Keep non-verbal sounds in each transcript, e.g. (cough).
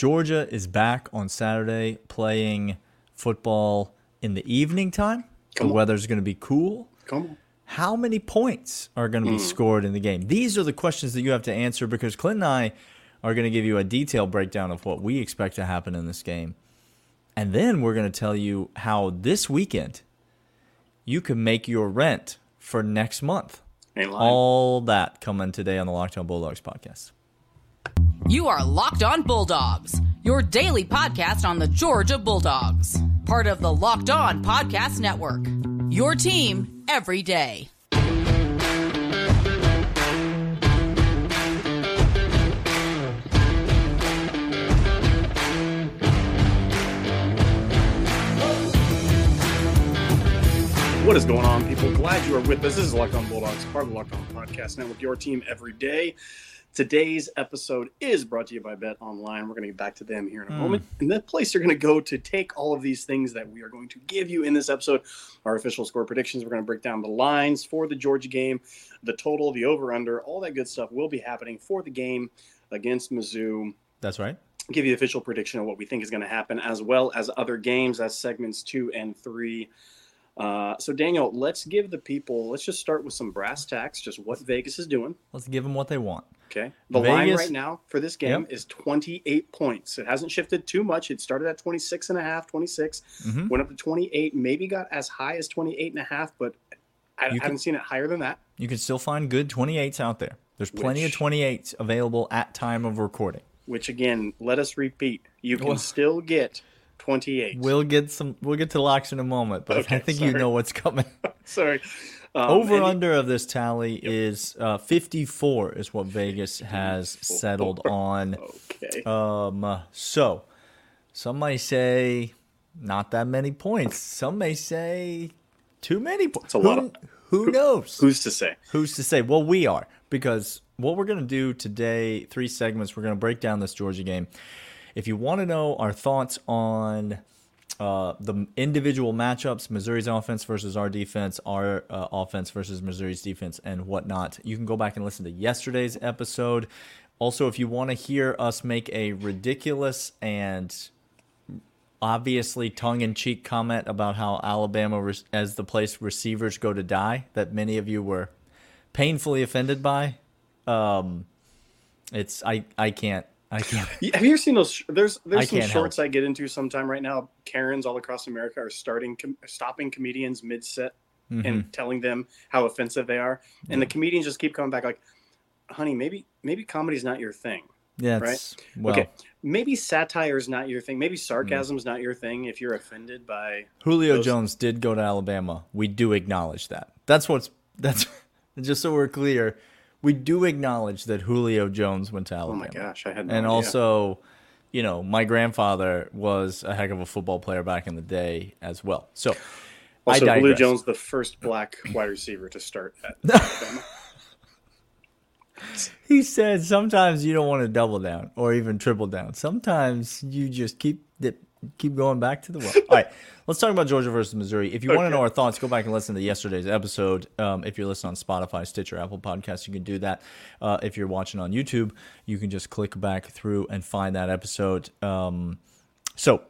Georgia is back on Saturday playing football in the evening time. Come the on. weather's going to be cool. Come on. How many points are going to be hmm. scored in the game? These are the questions that you have to answer because Clint and I are going to give you a detailed breakdown of what we expect to happen in this game. And then we're going to tell you how this weekend you can make your rent for next month. All that coming today on the Locked On Bulldogs podcast. You are Locked On Bulldogs, your daily podcast on the Georgia Bulldogs, part of the Locked On Podcast Network. Your team every day. What is going on, people? Glad you are with us. This is Locked On Bulldogs, part of the Locked On Podcast Network, your team every day. Today's episode is brought to you by Bet Online. We're going to get back to them here in a moment. And the place you're going to go to take all of these things that we are going to give you in this episode, our official score predictions. We're going to break down the lines for the Georgia game, the total, the over under, all that good stuff will be happening for the game against Mizzou That's right. give you the official prediction of what we think is going to happen, as well as other games. That's segments two and three. Uh, so, Daniel, let's give the people. Let's just start with some brass tacks. Just what Vegas is doing. Let's give them what they want. Okay, the line right now for this game Yep. is 28 points. It hasn't shifted too much. It started at 26 and a half, 26, Mhm. went up to 28, maybe got as high as 28 and a half, but I, I can- haven't seen it higher than that. You can still find good 28s out there. There's plenty Which- of 28s available at time of recording. Which again, let us repeat: you can Well- still get 28. We'll get some. We'll get to locks in a moment, but Okay, I think you know what's coming. (laughs) Sorry. Um, Over under of this tally is uh, 54 is what Vegas has settled on. Okay. Um, so some may say not that many points. Some may say too many points. a lot Who, who knows? Who's to say? Who's to say? Well, we are because what we're going to do today, three segments, we're going to break down this Georgia game. If you want to know our thoughts on uh, the individual matchups, Missouri's offense versus our defense, our uh, offense versus Missouri's defense, and whatnot, you can go back and listen to yesterday's episode. Also, if you want to hear us make a ridiculous and obviously tongue-in-cheek comment about how Alabama as the place receivers go to die that many of you were painfully offended by um it's I I can't I can't Have you ever seen those? sh- There's I there's some shorts I get into sometime right now. Karens all across America are starting com- stopping comedians mid set Mm-hmm. and telling them how offensive they are, and the comedians just keep coming back like, "Honey, maybe maybe comedy's not your thing. yeah it's, well okay, maybe satire's not your thing. Mm. Maybe sarcasm's not your thing. If you're offended by Julio those- Jones did go to Alabama we do acknowledge that that's what's that's (laughs) just so we're clear we do acknowledge that Julio Jones went to oh Alabama my gosh, I had no and idea. also you know my grandfather was a heck of a football player back in the day as well so also Julio. Jones, the first black (laughs) wide receiver to start at (laughs) Alabama. He said sometimes you don't want to double down or even triple down. Sometimes you just keep dip, keep going back to the well. All right, (laughs) let's talk about Georgia versus Missouri. If you want to know our thoughts, go back and listen to yesterday's episode. Um, if you're listening on Spotify, Stitcher, Apple Podcasts, you can do that. Uh, if you're watching on YouTube, you can just click back through and find that episode. Um, so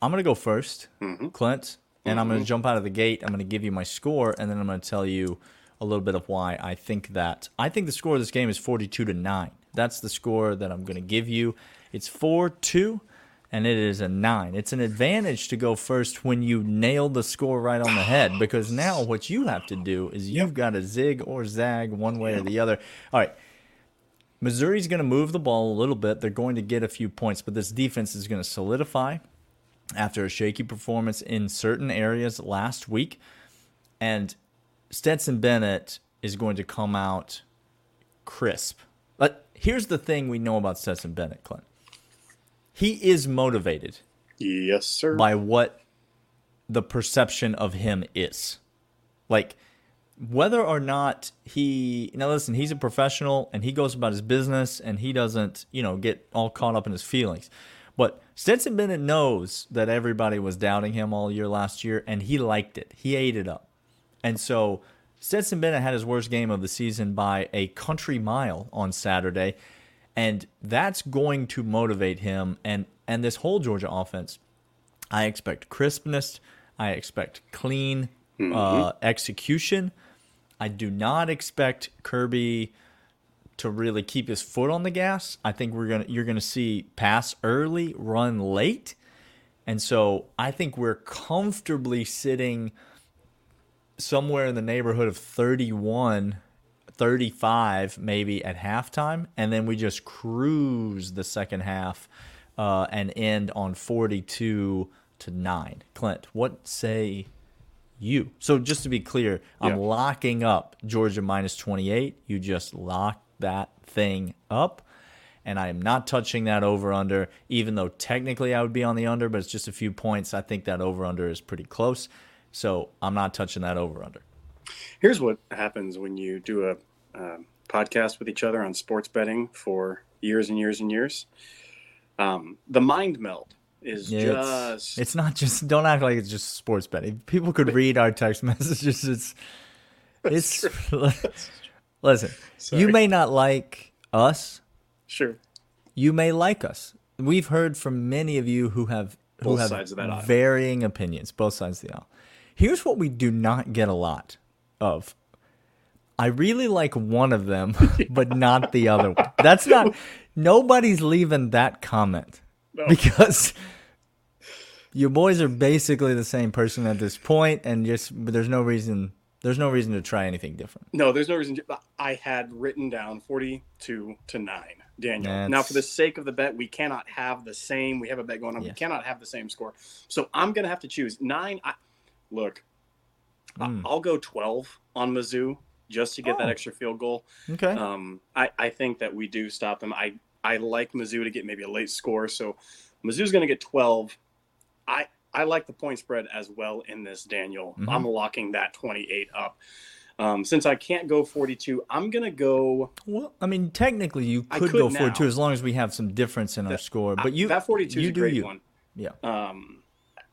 I'm gonna go 1st Clint, and I'm gonna jump out of the gate. I'm gonna give you my score, and then I'm gonna tell you a little bit of why I think that. I think the score of this game is 42 to nine. That's the score that I'm gonna give you. It's four two, and it is a nine. It's an advantage to go first when you nail the score right on the head, because now what you have to do is you've got to zig or zag one way or the other. All right. Missouri's going to move the ball a little bit. They're going to get a few points, but this defense is going to solidify after a shaky performance in certain areas last week. And Stetson Bennett is going to come out crisp. But here's the thing we know about Stetson Bennett, Clint. He is motivated yes, sir. by what the perception of him is. Like whether or not he now listen, he's a professional and he goes about his business and he doesn't, you know, get all caught up in his feelings. But Stetson Bennett knows that everybody was doubting him all year last year and he liked it. He ate it up. And so Stetson Bennett had his worst game of the season by a country mile on Saturday. And that's going to motivate him. And and this whole Georgia offense, I expect crispness. I expect clean uh, execution. I do not expect Kirby to really keep his foot on the gas. I think we're gonna you're gonna see pass early, run late, and so I think we're comfortably sitting somewhere in the neighborhood of 31 35 maybe at halftime and then we just cruise the second half uh, and end on 42 to 9 clint what say you so just to be clear i'm locking up georgia minus 28 you just lock that thing up and I am not touching that over under, even though technically I would be on the under, but it's just a few points. I think that over under is pretty close. So I'm not touching that over under. Here's what happens when you do a uh, podcast with each other on sports betting for years and years and years. Um, the mind meld is It's, just it's not just, don't act like it's just sports betting. People could read our text (laughs) messages. It's, it's, (laughs) listen, Sorry. you may not like us. sure. You may like us. We've heard from many of you who have, who Both have sides of that aisle. varying opinions, both sides of the aisle. Here's what we do not get a lot of. I really like one of them, (laughs) but not the other one. That's not. Nobody's leaving that comment because your boys are basically the same person at this point, and just but there's no reason. There's no reason to try anything different. No, there's no reason. To, I had written down 42 to 9, Daniel. Now, for the sake of the bet, we cannot have the same. We have a bet going on. We cannot have the same score. So I'm going to have to choose 9. I, look, I- Mm. I'll go 12 on Mizzou just to get that Oh. extra field goal. Okay. Um, I, I think that we do stop them. I, I like Mizzou to get maybe a late score. So Mizzou's going to get 12. I, I like the point spread as well in this, Daniel. Mhm. I'm locking that 28 up. Um, since I can't go 42, I'm going to go. Well, I mean, technically, you could, could go for it now. too, as long as we have some difference in our score. But you, that 42 you is a do great you. one. Yeah. Um,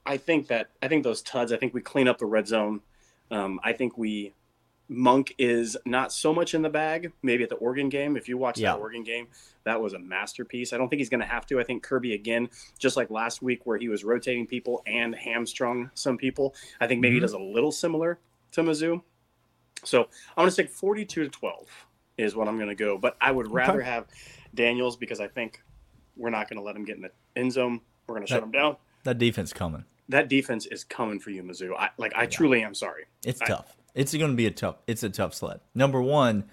I think that I think those tuds. I think we clean up the red zone. Um, I think we Monk is not so much in the bag. Maybe at the Oregon game, if you watch Yeah. that Oregon game, that was a masterpiece. I don't think he's going to have to. I think Kirby again, just like last week where he was rotating people and hamstrung some people. I think maybe Mhm. he does a little similar to Mizzou. So I'm going to say 42 to 12 is what I'm going to go. But I would rather Okay. have Daniels because I think we're not going to let him get in the end zone. We're going to shut him down. That defense coming. That defense is coming for you, Mizzou. I, like I truly am sorry. It's I- tough. It's going to be a tough. It's a tough sled. Number one,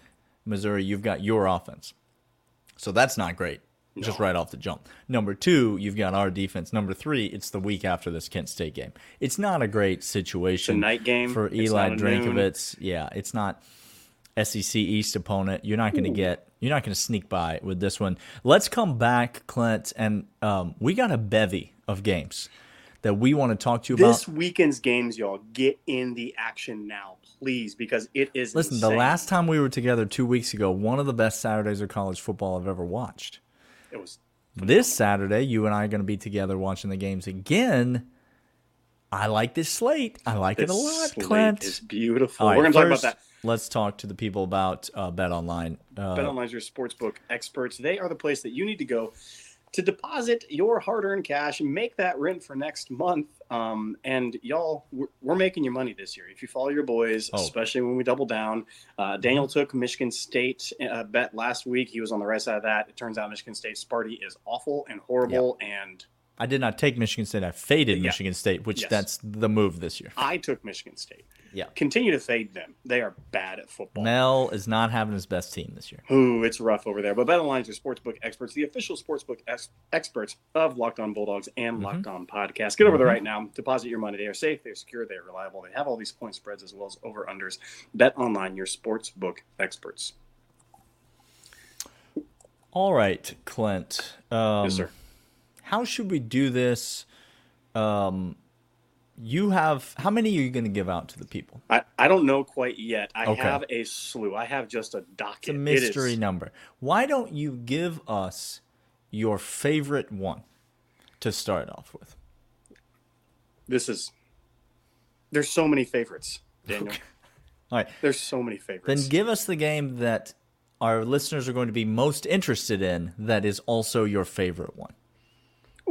Missouri, you've got your offense, so that's not great. Just right off the jump. Number two, you've got our defense. Number three, it's the week after this Kent State game. It's not a great situation. It's a night game. for Eli noon. Drinkwitz. Yeah, it's not SEC East opponent. You're not going to get. You're not going to sneak by with this one. Let's come back, Clint, and um, we got a bevy of games that we want to talk to you This about. This weekend's games, y'all, get in the action now, please, because it is. Listen, the last time we were together two weeks ago, one of the best Saturdays of college football I've ever watched. it was This Saturday, you and I are going to be together watching the games again. I like this slate. I like it a this lot, slate Clint. is beautiful. Right, We're going to talk about that. Let's talk to the people about uh, Bet Online. Uh, BetOnline's your sportsbook experts. They are the place that you need to go to deposit your hard-earned cash and make that rent for next month. Um, and y'all, we're, we're making your money this year. If you follow your boys, Oh. especially when we double down. Uh, Daniel took Michigan State uh, bet last week. He was on the right side of that. It turns out Michigan State Sparty is awful and horrible. And I did not take Michigan State. I faded Yeah. Michigan State, which Yes. that's the move this year. I took Michigan State. Yeah. Continue to fade them. They are bad at football. Mel is not having his best team this year. Ooh, it's rough over there. But BetOnline's your sportsbook experts, the official sportsbook ex- experts of Locked On Bulldogs and Mm-hmm. Locked On Podcast. Get over there right now. Deposit your money. They are safe, they're secure, they're reliable. They have all these point spreads as well as over unders. BetOnline, your sportsbook experts. All right, Clint. Um, yes, sir. How should we do this? Um, you have how many are you going to give out to the people? I, I don't know quite yet. I Okay. have a slew. I have just a docket. It's a mystery number. Why don't you give us your favorite one to start off with? this is. There's so many favorites, Daniel. All right, There's so many favorites. then give us the game that our listeners are going to be most interested in that is also your favorite one?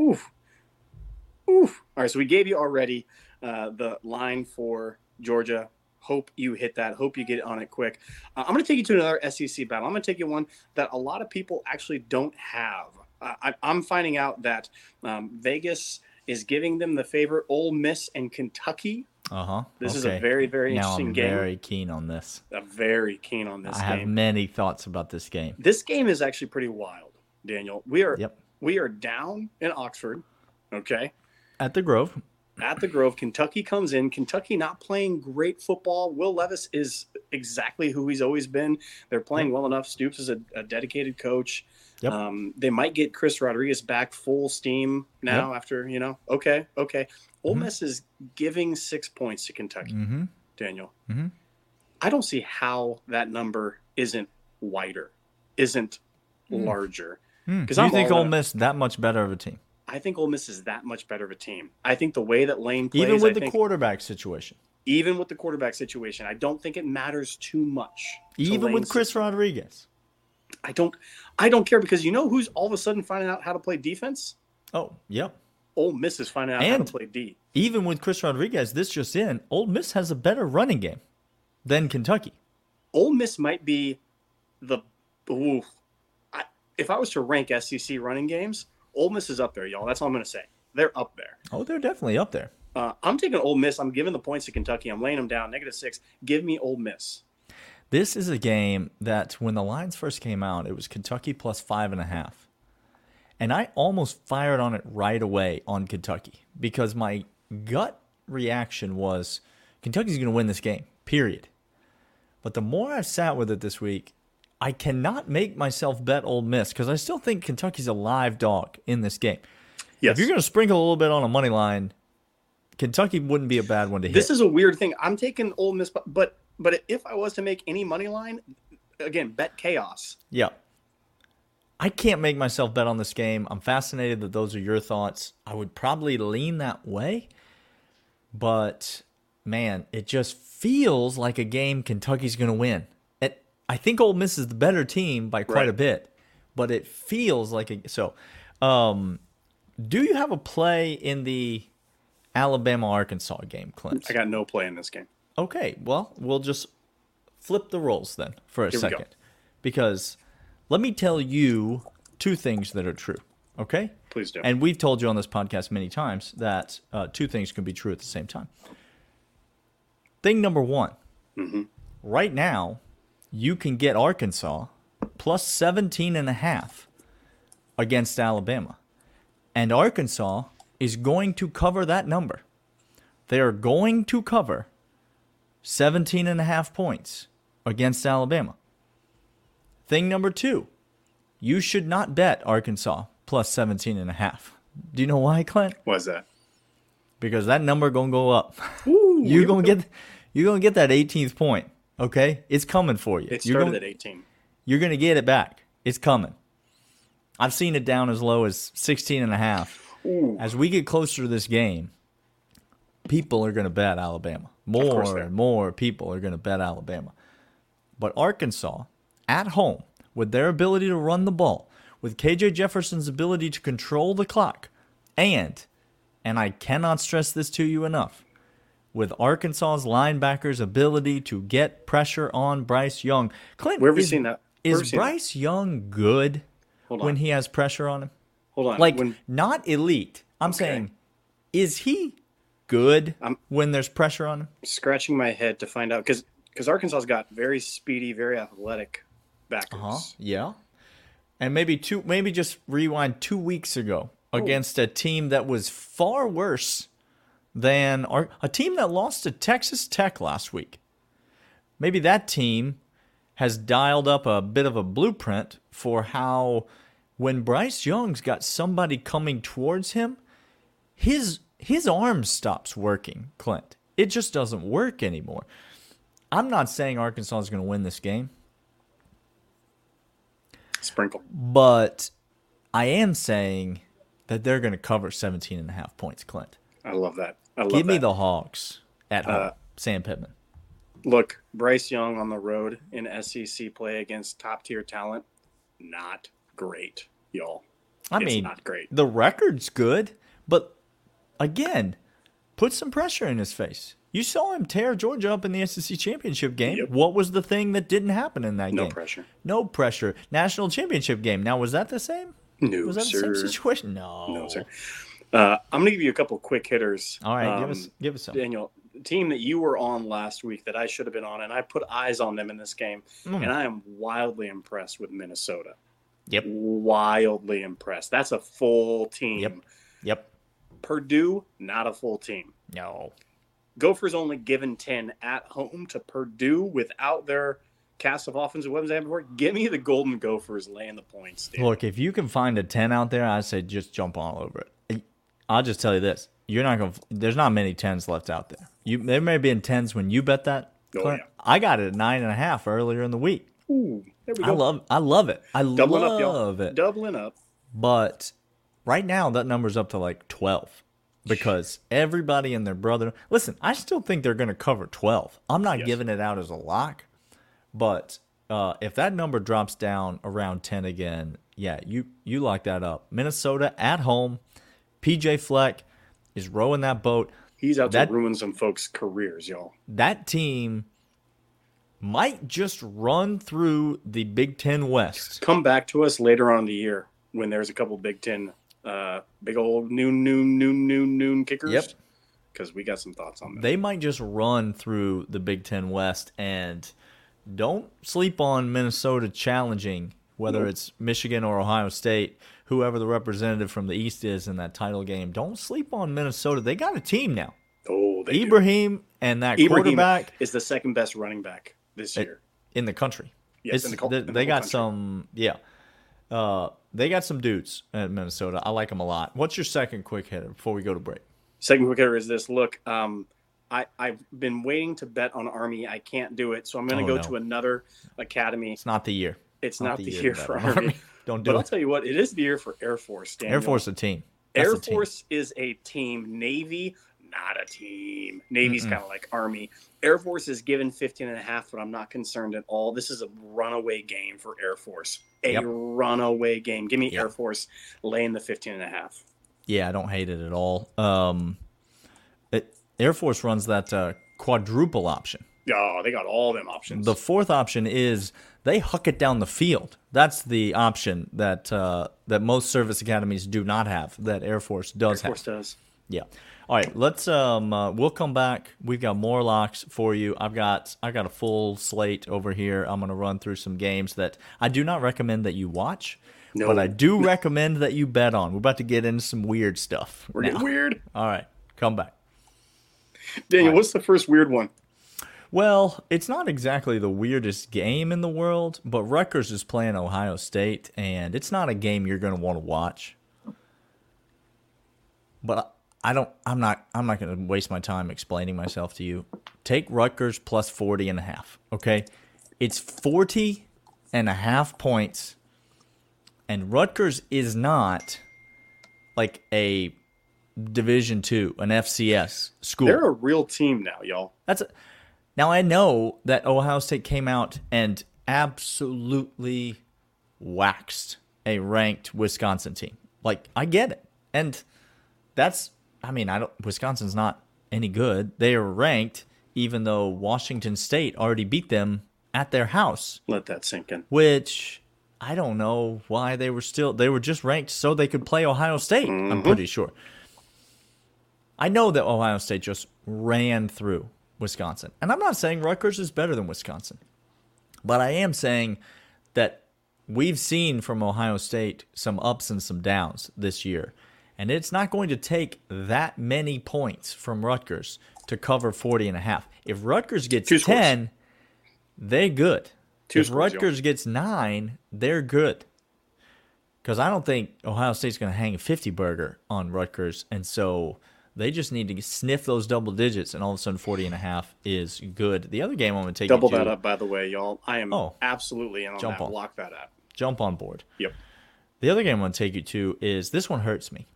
Oof. Oof. All right, so we gave you already uh, the line for Georgia. Hope you hit that. Hope you get on it quick. Uh, I'm going to take you to another SEC battle. I'm going to take you one that a lot of people actually don't have. Uh, I, am finding out that um, Vegas is giving them the favorite Ole Miss and Kentucky. Uh huh. This okay. is a very, very now interesting I'm game. Very keen on this. I'm very keen on this. I game. have many thoughts about this game. This game is actually pretty wild, Daniel. We are yep. We are down in Oxford. Okay. At the Grove at the Grove. Kentucky comes in. Kentucky not playing great football. Will Levis is exactly who he's always been. They're playing well enough. Stoops is a, a dedicated coach. Yep. Um, they might get Chris Rodriguez back full steam now yep. after, you know, okay, okay. Ole mm-hmm. Miss is giving six points to Kentucky, mm-hmm. Daniel. Mm-hmm. I don't see how that number isn't wider, isn't mm. larger. Because mm. you think Ole Miss that much better of a team? I think Ole Miss is that much better of a team. I think the way that Lane plays, even with I the think, quarterback situation, even with the quarterback situation, I don't think it matters too much. Even with Chris. Rodriguez, I don't, I don't care because you know who's all of a sudden finding out how to play defense. Oh, yep. Ole Miss is finding out and how to play D. Even with Chris Rodriguez, this just in, Ole Miss has a better running game than Kentucky. Ole Miss might be the. Ooh, if I was to rank SEC running games, Ole Miss is up there, y'all. That's all I'm going to say. They're up there. Oh, they're definitely up there. Uh, I'm taking Ole Miss. I'm giving the points to Kentucky. I'm laying them down, negative six. Give me Ole Miss. This is a game that when the lines first came out, it was Kentucky plus five and a half. And I almost fired on it right away on Kentucky because my gut reaction was Kentucky's going to win this game, period. But the more I've sat with it this week, I cannot make myself bet Ole Miss because I still think Kentucky's a live dog in this game. Yes. If you're going to sprinkle a little bit on a money line, Kentucky wouldn't be a bad one to hit. This is a weird thing. I'm taking Ole Miss, but but if I was to make any money line, again, bet chaos. Yeah. I can't make myself bet on this game. I'm fascinated that those are your thoughts. I would probably lean that way, but man, it just feels like a game Kentucky's going to win. I think Ole Miss is the better team by quite right. a bit, but it feels like a so. Um, do you have a play in the Alabama Arkansas game, Clint? I got no play in this game. Okay, well, we'll just flip the roles then for a Here second, because let me tell you two things that are true. Okay, please do. And we've told you on this podcast many times that uh, two things can be true at the same time. Thing number one, mm-hmm. right now, you can get Arkansas plus 17 and a half against Alabama. And Arkansas is going to cover that number. They are going to cover 17 and a half points against Alabama. Thing number 2, you should not bet Arkansas plus 17 and a half. Do you know why, Clint? Why's that? Because that number going to go up. Ooh, (laughs) you're going to get you're going to get that 18th point. Okay, it's coming for you. It started gonna, at 18. You're going to get it back. It's coming. I've seen it down as low as 16 and a half. Ooh. As we get closer to this game, people are going to bet Alabama. More and more people are going to bet Alabama. But Arkansas, at home, with their ability to run the ball, with KJ Jefferson's ability to control the clock, and, and I cannot stress this to you enough, with Arkansas's linebackers' ability to get pressure on Bryce Young. Clint, where have is, you seen that? Is Bryce that? Young good when he has pressure on him? Hold on. Like, when, not elite. I'm okay. saying, is he good I'm when there's pressure on him? Scratching my head to find out because because Arkansas's got very speedy, very athletic backers. Uh-huh. Yeah. And maybe two, maybe just rewind two weeks ago against a team that was far worse than our, a team that lost to Texas Tech last week. Maybe that team has dialed up a bit of a blueprint for how when Bryce Young's got somebody coming towards him, his his arm stops working, Clint. It just doesn't work anymore. I'm not saying Arkansas is going to win this game. Sprinkle. But I am saying that they're going to cover 17 and a half points, Clint. I love that. Give that. me the Hawks at home. Uh, Sam Pittman. Look, Bryce Young on the road in SEC play against top tier talent, not great, y'all. I It's mean, not great. the record's good, but again, put some pressure in his face. You saw him tear Georgia up in the SEC championship game. Yep. What was the thing that didn't happen in that No game? No pressure. No pressure. National championship game. Now, was that the same? No, Was that sir. the same situation? No. No, sir. Uh, I'm going to give you a couple quick hitters. All right, give Um, us give us some. Daniel, the team that you were on last week that I should have been on, and I put eyes on them in this game, Mm. and I am wildly impressed with Minnesota. Yep. Wildly impressed. That's a full team. Yep. Yep. Purdue, not a full team. No. Gophers only given 10 at home to Purdue without their cast of offensive weapons they had before. Give me the Golden Gophers laying the points. Dude. Look, if you can find a 10 out there, I say just jump all over it. I'll just tell you this. You're not going to, there's not many 10s left out there. You There may have been 10s when you bet that. Oh, yeah. I got it at nine and a half earlier in the week. Ooh, there we go. I love, I love it. I Doubling up, love y'all. it. Doubling up. But right now, that number's up to like 12 because everybody and their brother. Listen, I still think they're going to cover 12. I'm not Yes. giving it out as a lock, but uh, if that number drops down around 10 again, yeah, you you lock that up. Minnesota at home, PJ Fleck is rowing that boat. He's out That- to ruin some folks' careers, y'all. That team might just run through the Big Ten West. Come back to us later on in the year when there's a couple Big Ten, uh, big old noon, noon, noon, noon, noon kickers. Yep. Because we got some thoughts on that. they might just run through the Big Ten West and don't sleep on Minnesota challenging whether it's Michigan or Ohio State, whoever the representative from the East is in that title game. Don't sleep on Minnesota. They got a team now. oh, they do. Ibrahim and that Ibrahim quarterback is the second best running back this year. in the country. Yes, the they, the they got country. some, yeah. Uh, they got some dudes at Minnesota. I like them a lot. What's your second quick hitter before we go to break? Second quick hitter is this. Look, um, I, I've been waiting to bet on Army. I can't do it, so I'm going Oh, to go no. to another academy. It's not the year. It's not, the, to year bet for (laughs) Army. Army. Don't do it. But I'll tell you what, it is the year for Air Force. Daniel. Air Force a team. That's Air a team. Force is a team. Navy, not a team. Navy's kind of like Army. Air Force is given 15 and a half, but I'm not concerned at all. This is a runaway game for Air Force. A Yep. runaway game. Give me Yep. Air Force laying the 15 and a half. Yeah, I don't hate it at all. Um, it, Air Force runs that uh, quadruple option. Oh, they got all them options. The fourth option is they huck it down the field. That's the option that uh, that most service academies do not have. That Air Force does Air Force have. does. Yeah. All right, let's um uh, we'll come back. We've got more locks for you. I've got I got a full slate over here. I'm going to run through some games that I do not recommend that you watch, No. but I do recommend that you bet on. We're about to get into some weird stuff. We're now. getting weird. All right, come back. Daniel, what's the first weird one? Well, it's not exactly the weirdest game in the world, but Rutgers is playing Ohio State, and it's not a game you're going to want to watch. But I don't. I'm not. I'm not going to waste my time explaining myself to you. Take Rutgers plus 40 and a half. Okay, it's 40 and a half points, and Rutgers is not like a Division two, an FCS school. They're a real team now, y'all. That's a, now I know that Ohio State came out and absolutely waxed a ranked Wisconsin team. Like I get it, and that's I mean I don't Wisconsin's not any good. They are ranked even though Washington State already beat them at their house, Let that sink in. which I don't know why they were still they were just ranked so they could play Ohio State. I'm mm-hmm. pretty sure. I know that Ohio State just ran through Wisconsin. And I'm not saying Rutgers is better than Wisconsin. But I am saying that we've seen from Ohio State some ups and some downs this year. And it's not going to take that many points from Rutgers to cover 40 and a half. If Rutgers gets Two scores. 10, they're good. Two if scores, Rutgers gets 9, they're good. Because I don't think Ohio State's going to hang a 50 burger on Rutgers. And so they just need to sniff those double digits, and all of a sudden 40 and a half is good. The other game I'm going to take Double you to, that up, by the way, y'all. I am Oh. absolutely in on Jump that. on. Lock that up. jump on board. Yep. The other game I'm going to take you to is this one hurts me.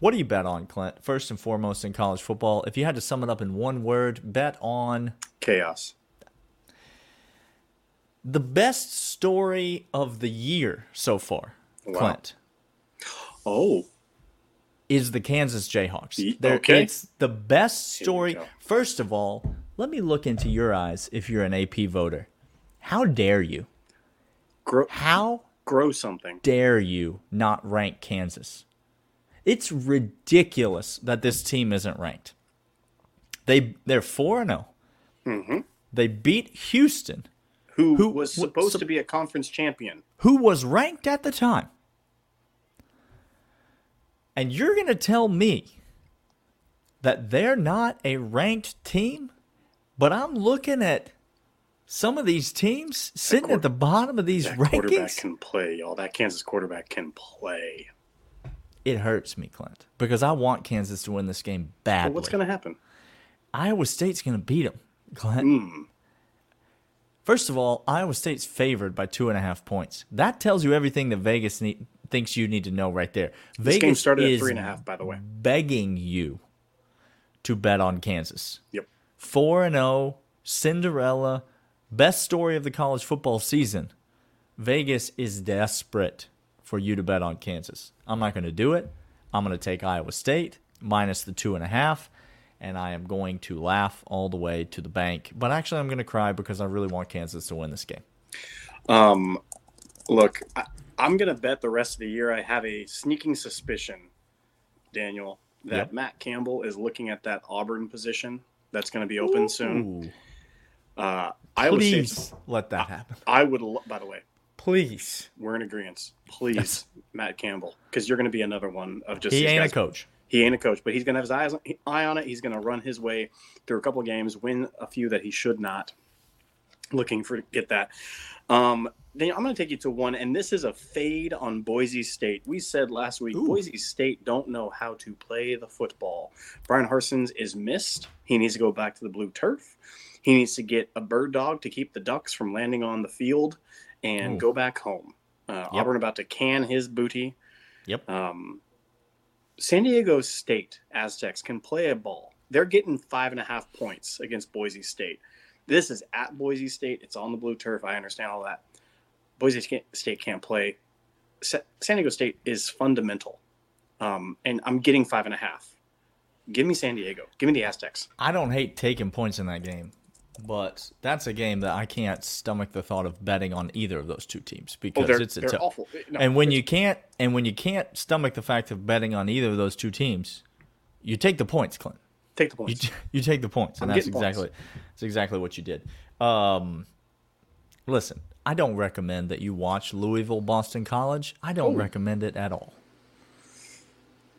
What do you bet on, Clint? First and foremost in college football, if you had to sum it up in one word, bet on. Chaos. The best story of the year so far, Wow. Clint, Oh, is the Kansas Jayhawks. They're- okay. It's the best story. First of all, let me look into your eyes if you're an AP voter. How dare you? grow, How grow something. dare you not rank Kansas? It's ridiculous that this team isn't ranked. They they're four and 0 Mm-hmm. They beat Houston, Who, Who- was supposed sup- to be a conference champion? who was ranked at the time. And you're going to tell me that they're not a ranked team? But I'm looking at some of these teams sitting at the bottom of these That quarterback can play, y'all. That Kansas quarterback can play. It hurts me, Clint, because I want Kansas to win this game badly. What's going to happen? Iowa State's going to beat them, Clint. Hmm. First of all, Iowa State's favored by two and a half points. That tells you everything that Vegas need, thinks you need to know right there. This Vegas game started at three and a half, by the way. begging you to bet on Kansas. Yep. 4 and 0, Cinderella, best story of the college football season. Vegas is desperate for you to bet on Kansas. I'm not going to do it. I'm going to take Iowa State minus the two and a half, and I am going to laugh all the way to the bank. But actually, I'm going to cry because I really want Kansas to win this game. Um, look, I, I'm going to bet the rest of the year. I have a sneaking suspicion, Daniel, that Yep. Matt Campbell is looking at that Auburn position that's going to be open soon. Ooh, Uh, Iowa State's, please let that happen. I would, lo- by the way, Please. we're in agreement. Please, Matt Campbell, because you're going to be another one of just He ain't a coach. He ain't a coach, but he's going to have his eyes eye on it. He's going to run his way through a couple of games, win a few that he should not. Looking for to get that. Um, then I'm going to take you to one, and this is a fade on Boise State. We said last week Ooh. Boise State don't know how to play the football. Bryan Harsin is missed. He needs to go back to the blue turf. He needs to get a bird dog to keep the ducks from landing on the field and Ooh. go back home. Uh, Yep. Auburn about to can his booty. Yep. Um, San Diego State Aztecs can play a ball. They're getting five and a half points against Boise State. This is at Boise State. It's on the blue turf. I understand all that. Boise State can't play. San Diego State is fundamental. Um, and I'm getting five and a half. Give me San Diego. Give me the Aztecs. I don't hate taking points in that game, but that's a game that I can't stomach the thought of betting on either of those two teams Oh, because they're, it's a they're awful. No, and when you can't, and when you can't stomach the fact of betting on either of those two teams, you take the points, Clint. Take the points. t- you take the points, and I'm that's getting points. exactly that's exactly what you did. Um, listen, I don't recommend that you watch Louisville Boston College. I don't Oh. recommend it at all.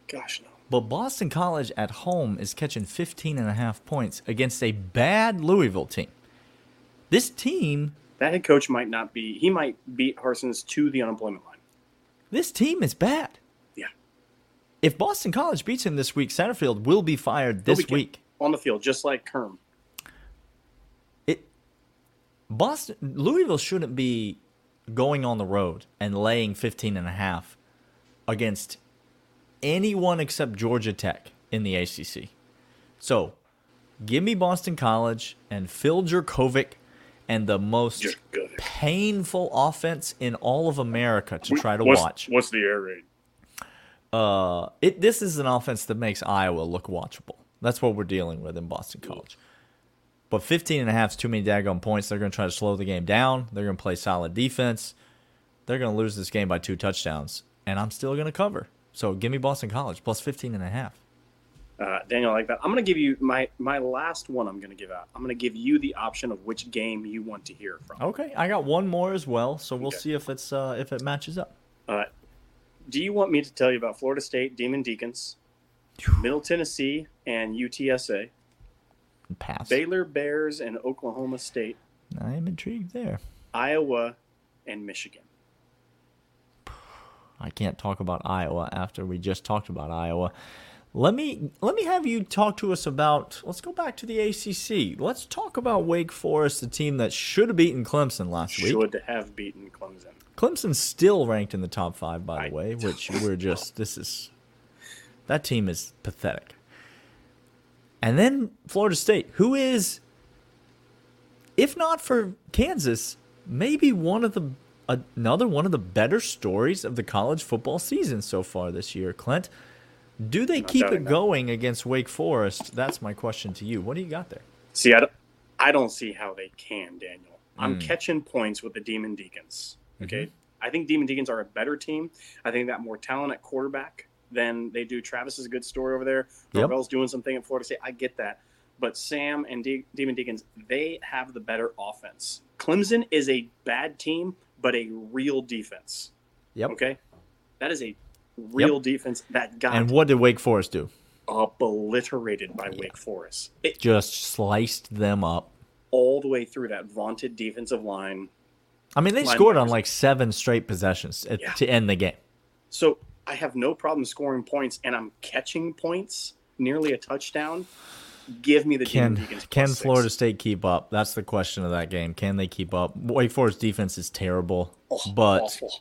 Gosh, no. But Boston College at home is catching 15 and a half points against a bad Louisville team. This team, That head coach might not be. He might beat Harsin to the unemployment line. this team is bad. If Boston College beats him this week, Satterfield will be fired this be week. on the field, just like Kerm. It Boston Louisville shouldn't be going on the road and laying 15 and a half against anyone except Georgia Tech in the ACC. So, give me Boston College and Phil Jurkovec and the most painful offense in all of America to try to what's, watch. What's the air raid? Uh, it this is an offense that makes Iowa look watchable. That's what we're dealing with in Boston College. But 15 and a half is too many daggone points. They're going to try to slow the game down. They're going to play solid defense. They're going to lose this game by two touchdowns, and I'm still going to cover. So give me Boston College plus 15 and a half. Uh, Daniel, I like that. I'm going to give you my my last one. I'm going to give out. I'm going to give you the option of which game you want to hear from. Okay, I got one more as well, so we'll Okay. see if it's uh, if it matches up. Uh, do you want me to tell you about Florida State Demon Deacons, Middle Tennessee and UTSA, Pass. Baylor Bears and Oklahoma State, I am intrigued there. Iowa and Michigan? I can't talk about Iowa after we just talked about Iowa. Let me let me have you talk to us about. Let's go back to the ACC. Let's talk about Wake Forest, the team that should have beaten Clemson last week. Should have beaten Clemson. Clemson's still ranked in the top five, by I- the way, which (laughs) we're just this is that team is pathetic. And then Florida State, who is, if not for Kansas, maybe one of the another one of the better stories of the college football season so far this year, Clint. Do they keep it that. going against Wake Forest? That's my question to you. What do you got there? See, I don't, I don't see how they can, Daniel. I'm hmm. catching points with the Demon Deacons. Okay. Mm-hmm. I think Demon Deacons are a better team. I think that more talent at quarterback than they do. Travis is a good story over there. Yep. Norvell's doing something at Florida State. I get that. But Sam and De- Demon Deacons, they have the better offense. Clemson is a bad team, but a real defense. Yep. Okay. That is a real defense that got And what did Wake Forest do? obliterated by Wake Forest. It, Just sliced them up. all the way through that vaunted defensive line. I mean, they scored on like seven straight possessions at, Yeah. to end the game. So I have no problem scoring points, and I'm catching points, nearly a touchdown. Give me the Can can plus six. Florida State keep up? That's the question of that game. Can they keep up? Wake Forest defense is terrible, Oh, but awful.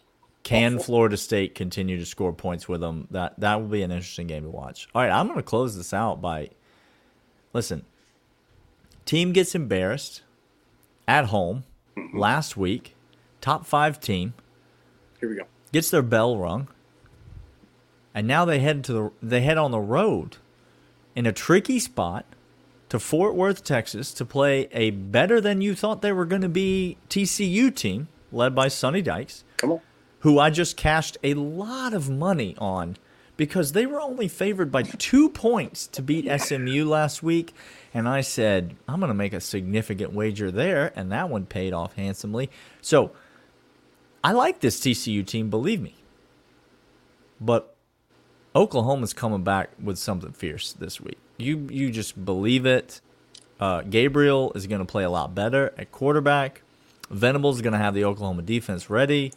can awful. Florida State continue to score points with them? That that will be an interesting game to watch. All right, I'm going to close this out by listen. Team gets embarrassed at home Mm-hmm. last week. Top five team Here we go. gets their bell rung, and now they head to the they head on the road in a tricky spot to Fort Worth, Texas, to play a better than you thought they were going to be TCU team led by Sonny Dykes, Come on. who I just cashed a lot of money on because they were only favored by two points to beat SMU last week. And I said, I'm going to make a significant wager there. And that one paid off handsomely. So I like this TCU team, believe me. But Oklahoma's coming back with something fierce this week. You you just believe it. Uh, Gabriel is going to play a lot better at quarterback. Venables is going to have the Oklahoma defense ready,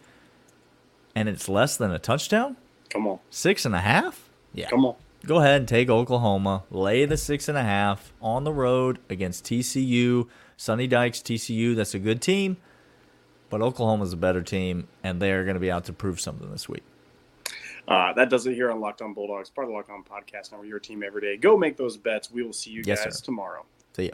and it's less than a touchdown. Come on. Six and a half. Yeah, Come on. go ahead and take Oklahoma. Lay the six and a half on the road against TCU. Sonny Dykes, TCU. That's a good team, but Oklahoma's a better team, and they're going to be out to prove something this week. Uh, that does it here on Locked On Bulldogs, part of the Locked On Podcast. Now we're your team every day. Go make those bets. We will see you Yes, guys sir. tomorrow. See ya.